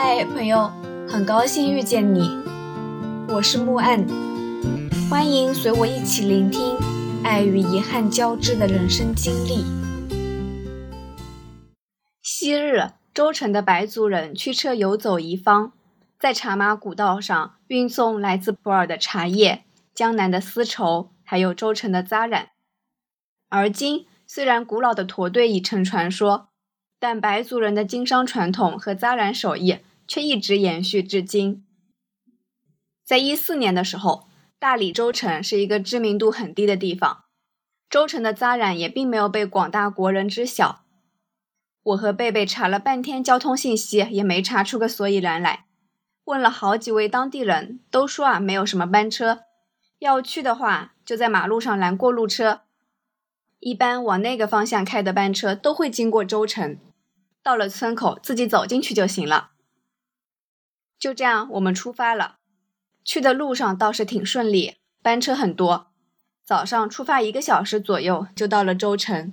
嗨，朋友，很高兴遇见你，我是木岸，欢迎随我一起聆听爱与遗憾交织的人生经历。昔日，周城的白族人驱车游走一方，在茶马古道上运送来自普洱的茶叶、江南的丝绸，还有周城的扎染。而今，虽然古老的驼队已成传说，但白族人的经商传统和扎染手艺却一直延续至今。在一四年的时候，大理州城是一个知名度很低的地方，州城的扎染也并没有被广大国人知晓。我和贝贝查了半天交通信息，也没查出个所以然来。问了好几位当地人，都说啊没有什么班车，要去的话就在马路上拦过路车。一般往那个方向开的班车都会经过州城，到了村口自己走进去就行了。就这样，我们出发了。去的路上倒是挺顺利，班车很多。早上出发一个小时左右就到了州城，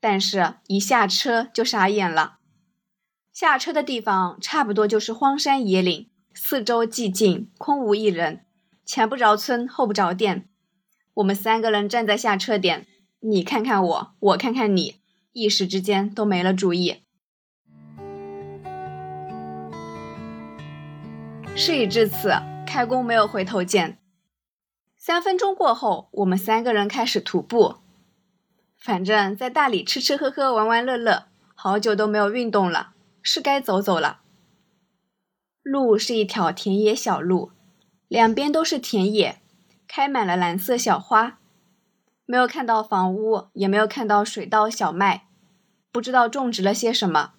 但是一下车就傻眼了。下车的地方差不多就是荒山野岭，四周寂静，空无一人，前不着村，后不着店。我们三个人站在下车点。你看看我，我看看你，一时之间都没了主意。事已至此，开弓没有回头箭。三分钟过后，我们三个人开始徒步。反正，在大理吃吃喝喝、玩玩乐乐，好久都没有运动了，是该走走了。路是一条田野小路，两边都是田野，开满了蓝色小花。没有看到房屋，也没有看到水稻、小麦，不知道种植了些什么。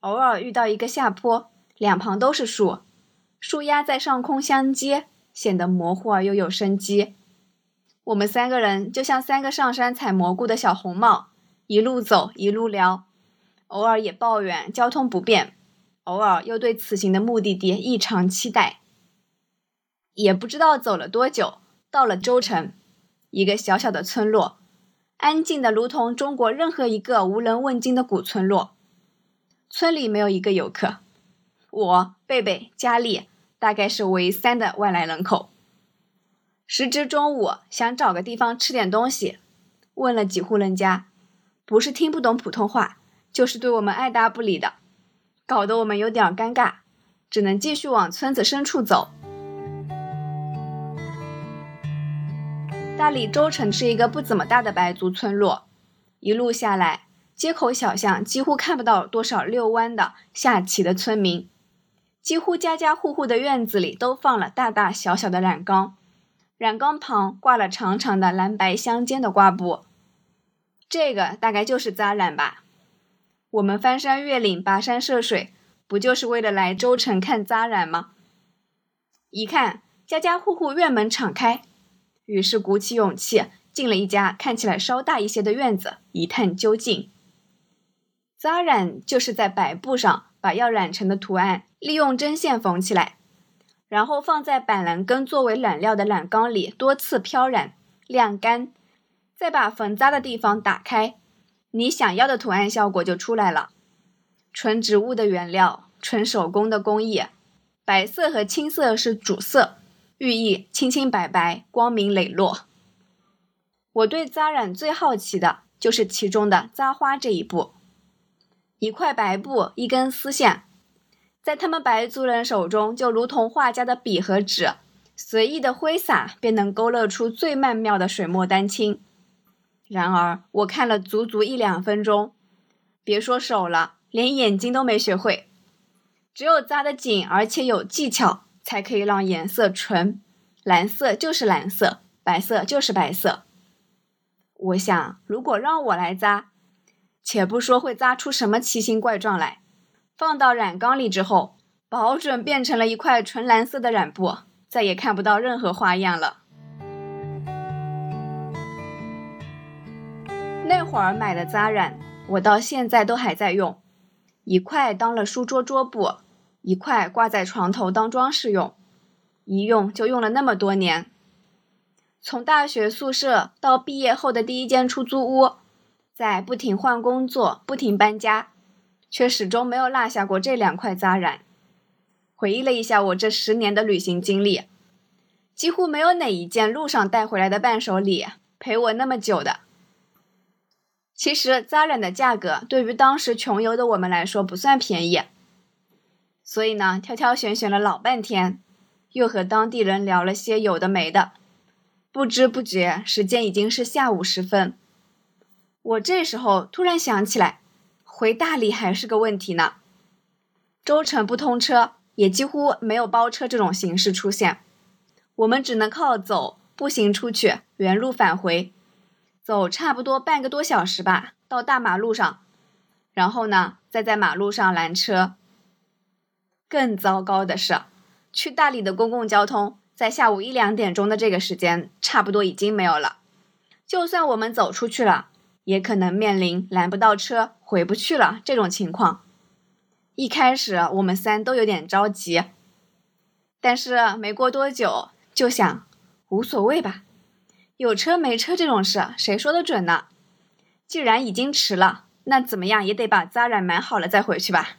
偶尔遇到一个下坡，两旁都是树，树丫在上空相接，显得模糊而又有生机。我们三个人就像三个上山采蘑菇的小红帽，一路走一路聊，偶尔也抱怨交通不便，偶尔又对此行的目的地异常期待。也不知道走了多久，到了州城。一个小小的村落，安静的如同中国任何一个无人问津的古村落。村里没有一个游客，我、贝贝、佳丽大概是为三的外来人口。时值中午，想找个地方吃点东西，问了几户人家，不是听不懂普通话，就是对我们爱答不理的，搞得我们有点尴尬，只能继续往村子深处走。大理州城是一个不怎么大的白族村落，一路下来，街口小巷几乎看不到多少遛弯的、下棋的村民，几乎家家户户的院子里都放了大大小小的染缸，染缸旁挂了长长的蓝白相间的挂布，这个大概就是扎染吧。我们翻山越岭、跋山涉水，不就是为了来州城看扎染吗？一看，家家户户院门敞开。于是鼓起勇气进了一家看起来稍大一些的院子，一探究竟。扎染就是在白布上把要染成的图案利用针线缝起来，然后放在板蓝根作为染料的染缸里多次漂染、晾干，再把缝扎的地方打开，你想要的图案效果就出来了。纯植物的原料，纯手工的工艺，白色和青色是主色。寓意清清白白、光明磊落。我对扎染最好奇的就是其中的扎花这一步。一块白布，一根丝线，在他们白族人手中就如同画家的笔和纸，随意的挥洒便能勾勒出最曼妙的水墨丹青。然而我看了足足一两分钟，别说手了，连眼睛都没学会。只有扎得紧，而且有技巧。才可以让颜色纯，蓝色就是蓝色，白色就是白色。我想，如果让我来扎，且不说会扎出什么奇形怪状来，放到染缸里之后，保准变成了一块纯蓝色的染布，再也看不到任何花样了。那会儿买的扎染，我到现在都还在用，一块当了书桌桌布。一块挂在床头当装饰用，一用就用了那么多年。从大学宿舍到毕业后的第一间出租屋，在不停换工作、不停搬家，却始终没有落下过这两块扎染。回忆了一下我这十年的旅行经历，几乎没有哪一件路上带回来的伴手礼陪我那么久的。其实扎染的价格对于当时穷游的我们来说不算便宜，所以呢，挑挑选选了老半天，又和当地人聊了些有的没的，不知不觉时间已经是下午时分。我这时候突然想起来，回大理还是个问题呢。舟城不通车，也几乎没有包车这种形式出现，我们只能靠走、步行出去，原路返回。走差不多半个多小时吧，到大马路上，然后呢，再在马路上拦车。更糟糕的是，去大理的公共交通在下午一两点钟的这个时间，差不多已经没有了。就算我们走出去了，也可能面临拦不到车、回不去了这种情况。一开始我们三都有点着急，但是没过多久就想无所谓吧，有车没车这种事谁说的准呢？既然已经迟了，那怎么样也得把 Zara 买好了再回去吧。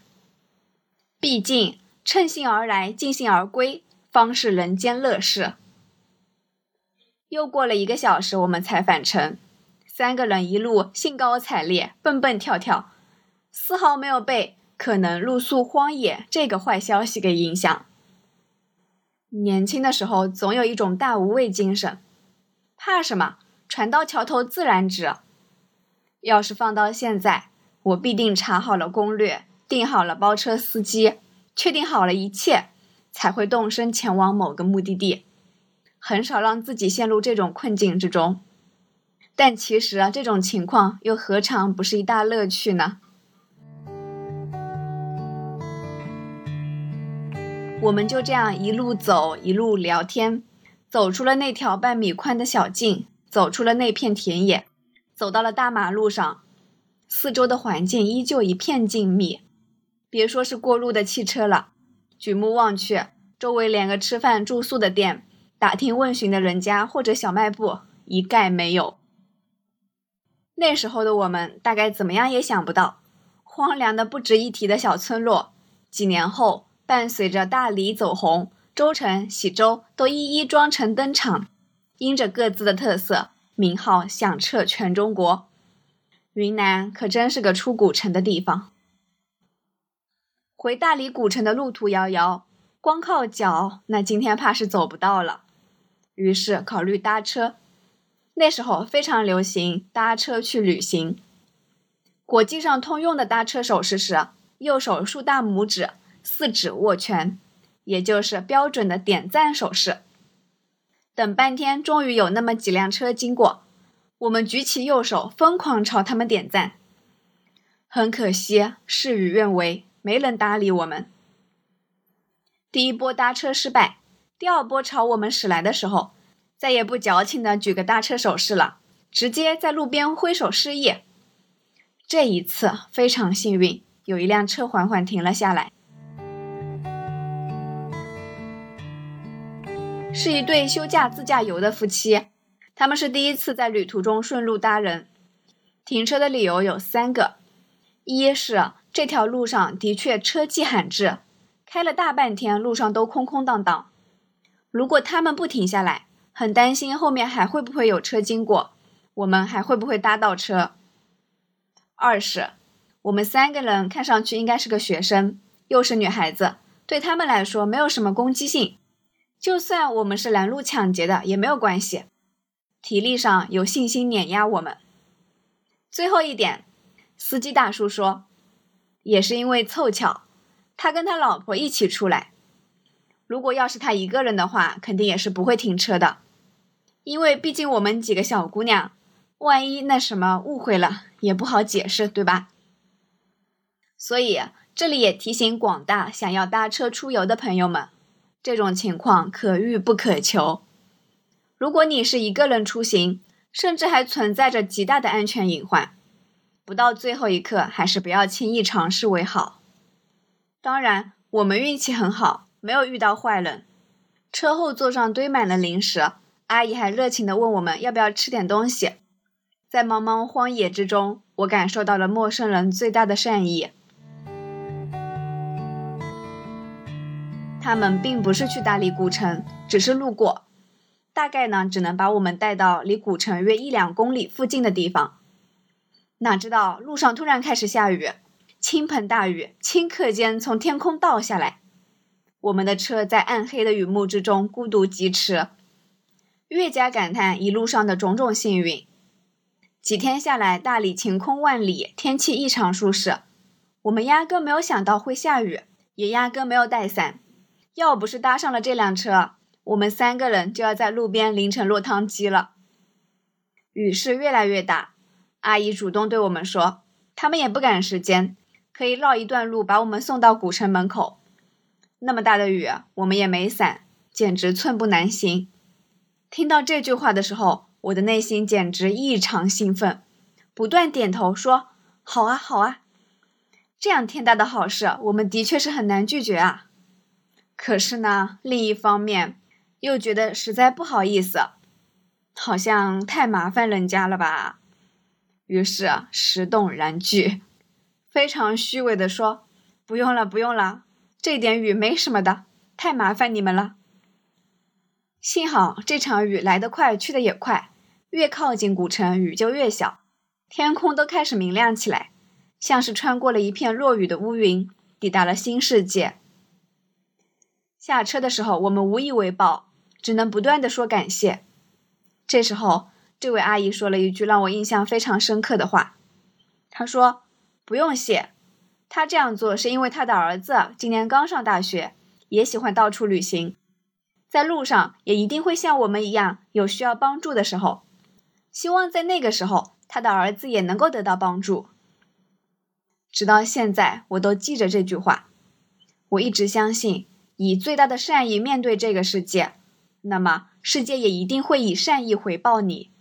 毕竟乘兴而来，尽兴而归，方是人间乐事。又过了一个小时，我们才返程，三个人一路兴高采烈，蹦蹦跳跳，丝毫没有被。可能露宿荒野这个坏消息给影响。年轻的时候总有一种大无畏精神，怕什么？船到桥头自然直。要是放到现在，我必定查好了攻略，订好了包车司机，确定好了一切，才会动身前往某个目的地，很少让自己陷入这种困境之中。但其实啊，这种情况又何尝不是一大乐趣呢？我们就这样一路走，一路聊天，走出了那条半米宽的小径，走出了那片田野，走到了大马路上。四周的环境依旧一片静谧，别说是过路的汽车了，举目望去，周围连个吃饭住宿的店、打听问询的人家或者小卖部一概没有。那时候的我们大概怎么样也想不到，荒凉的不值一提的小村落，几年后。伴随着大理走红，州城、喜洲都一一装成登场，因着各自的特色，名号响彻全中国。云南可真是个出古城的地方。回大理古城的路途遥遥，光靠脚，那今天怕是走不到了。于是考虑搭车。那时候非常流行搭车去旅行。国际上通用的搭车手势是右手竖大拇指。四指握拳，也就是标准的点赞手势。等半天，终于有那么几辆车经过，我们举起右手，疯狂朝他们点赞。很可惜，事与愿违，没人搭理我们。第一波搭车失败，第二波朝我们驶来的时候，再也不矫情的举个搭车手势了，直接在路边挥手示意。这一次非常幸运，有一辆车缓缓停了下来。是一对休假自驾游的夫妻，他们是第一次在旅途中顺路搭人。停车的理由有三个：一是这条路上的确车迹罕至，开了大半天路上都空空荡荡，如果他们不停下来，很担心后面还会不会有车经过，我们还会不会搭到车；二是我们三个人看上去应该是个学生，又是女孩子，对他们来说没有什么攻击性。就算我们是拦路抢劫的也没有关系，体力上有信心碾压我们。最后一点，司机大叔说，也是因为凑巧，他跟他老婆一起出来。如果要是他一个人的话，肯定也是不会停车的，因为毕竟我们几个小姑娘，万一那什么误会了也不好解释，对吧？所以这里也提醒广大想要搭车出游的朋友们。这种情况可遇不可求。如果你是一个人出行，甚至还存在着极大的安全隐患，不到最后一刻还是不要轻易尝试为好。当然，我们运气很好，没有遇到坏人。车后座上堆满了零食，阿姨还热情地问我们要不要吃点东西。在茫茫荒野之中，我感受到了陌生人最大的善意。他们并不是去大理古城，只是路过，大概呢只能把我们带到离古城约一两公里附近的地方。哪知道路上突然开始下雨，倾盆大雨顷刻间从天空倒下来，我们的车在暗黑的雨幕之中孤独疾驰，越加感叹一路上的种种幸运。几天下来，大理晴空万里，天气异常舒适。我们压根没有想到会下雨，也压根没有带伞。要不是搭上了这辆车，我们三个人就要在路边淋成落汤鸡了。雨势越来越大，阿姨主动对我们说，他们也不赶时间，可以绕一段路把我们送到古城门口。那么大的雨，我们也没伞，简直寸步难行。听到这句话的时候，我的内心简直异常兴奋，不断点头说：“好啊，好啊！”这样天大的好事，我们的确是很难拒绝啊。可是呢，另一方面又觉得实在不好意思，好像太麻烦人家了吧。于是石动燃拒，非常虚伪的说：“不用了，不用了，这点雨没什么的，太麻烦你们了。”幸好这场雨来得快，去得也快。越靠近古城，雨就越小，天空都开始明亮起来，像是穿过了一片落雨的乌云，抵达了新世界。下车的时候，我们无以为报，只能不断的说感谢。这时候，这位阿姨说了一句让我印象非常深刻的话，她说：“不用谢，她这样做是因为她的儿子今年刚上大学，也喜欢到处旅行，在路上也一定会像我们一样有需要帮助的时候。”希望在那个时候，他的儿子也能够得到帮助。直到现在，我都记着这句话。我一直相信，以最大的善意面对这个世界，那么世界也一定会以善意回报你。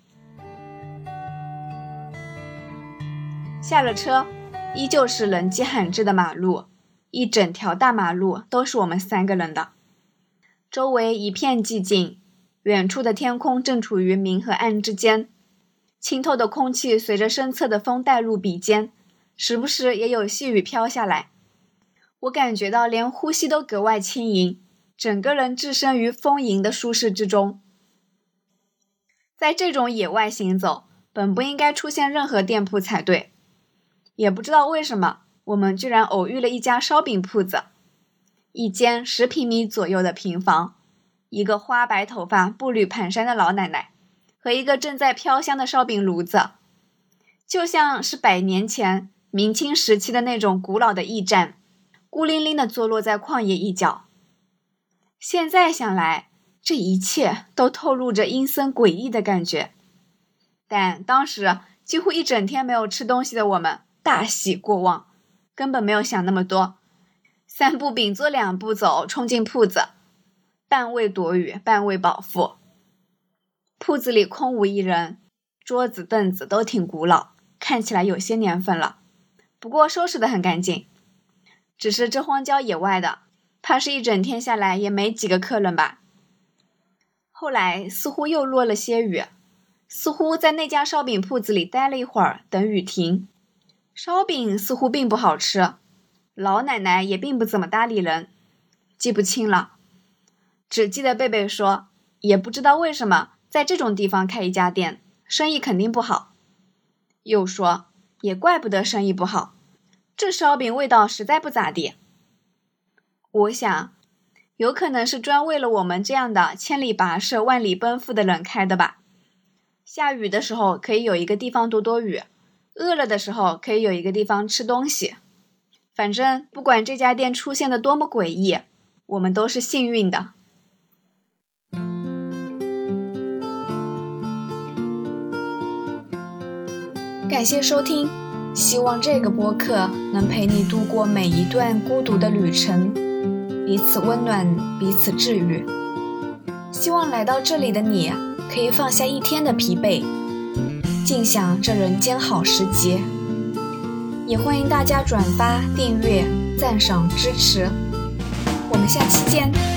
下了车，依旧是人迹罕至的马路，一整条大马路都是我们三个人的。周围一片寂静，远处的天空正处于明和暗之间。清透的空气随着身侧的风带入鼻尖，时不时也有细雨飘下来。我感觉到连呼吸都格外轻盈，整个人置身于丰盈的舒适之中。在这种野外行走，本不应该出现任何店铺才对，也不知道为什么，我们居然偶遇了一家烧饼铺子，一间十平米左右的平房，一个花白头发、步履蹒跚的老奶奶。和一个正在飘香的烧饼炉子，就像是百年前明清时期的那种古老的驿站，孤零零的坐落在旷野一角。现在想来，这一切都透露着阴森诡异的感觉。但当时几乎一整天没有吃东西的我们，大喜过望，根本没有想那么多，三步并作两步走，冲进铺子，半为躲雨，半为饱腹。铺子里空无一人，桌子凳子都挺古老，看起来有些年份了，不过收拾得很干净。只是这荒郊野外的，怕是一整天下来也没几个客人吧。后来似乎又落了些雨，似乎在那家烧饼铺子里待了一会儿，等雨停。烧饼似乎并不好吃，老奶奶也并不怎么搭理人，记不清了，只记得贝贝说，也不知道为什么。在这种地方开一家店，生意肯定不好。又说，也怪不得生意不好，这烧饼味道实在不咋地。我想，有可能是专为了我们这样的千里跋涉、万里奔赴的人开的吧。下雨的时候可以有一个地方躲躲雨，饿了的时候可以有一个地方吃东西。反正不管这家店出现的多么诡异，我们都是幸运的。感谢收听，希望这个播客能陪你度过每一段孤独的旅程，彼此温暖，彼此治愈。希望来到这里的你可以放下一天的疲惫，尽享这人间好时节。也欢迎大家转发、订阅、赞赏、支持。我们下期见。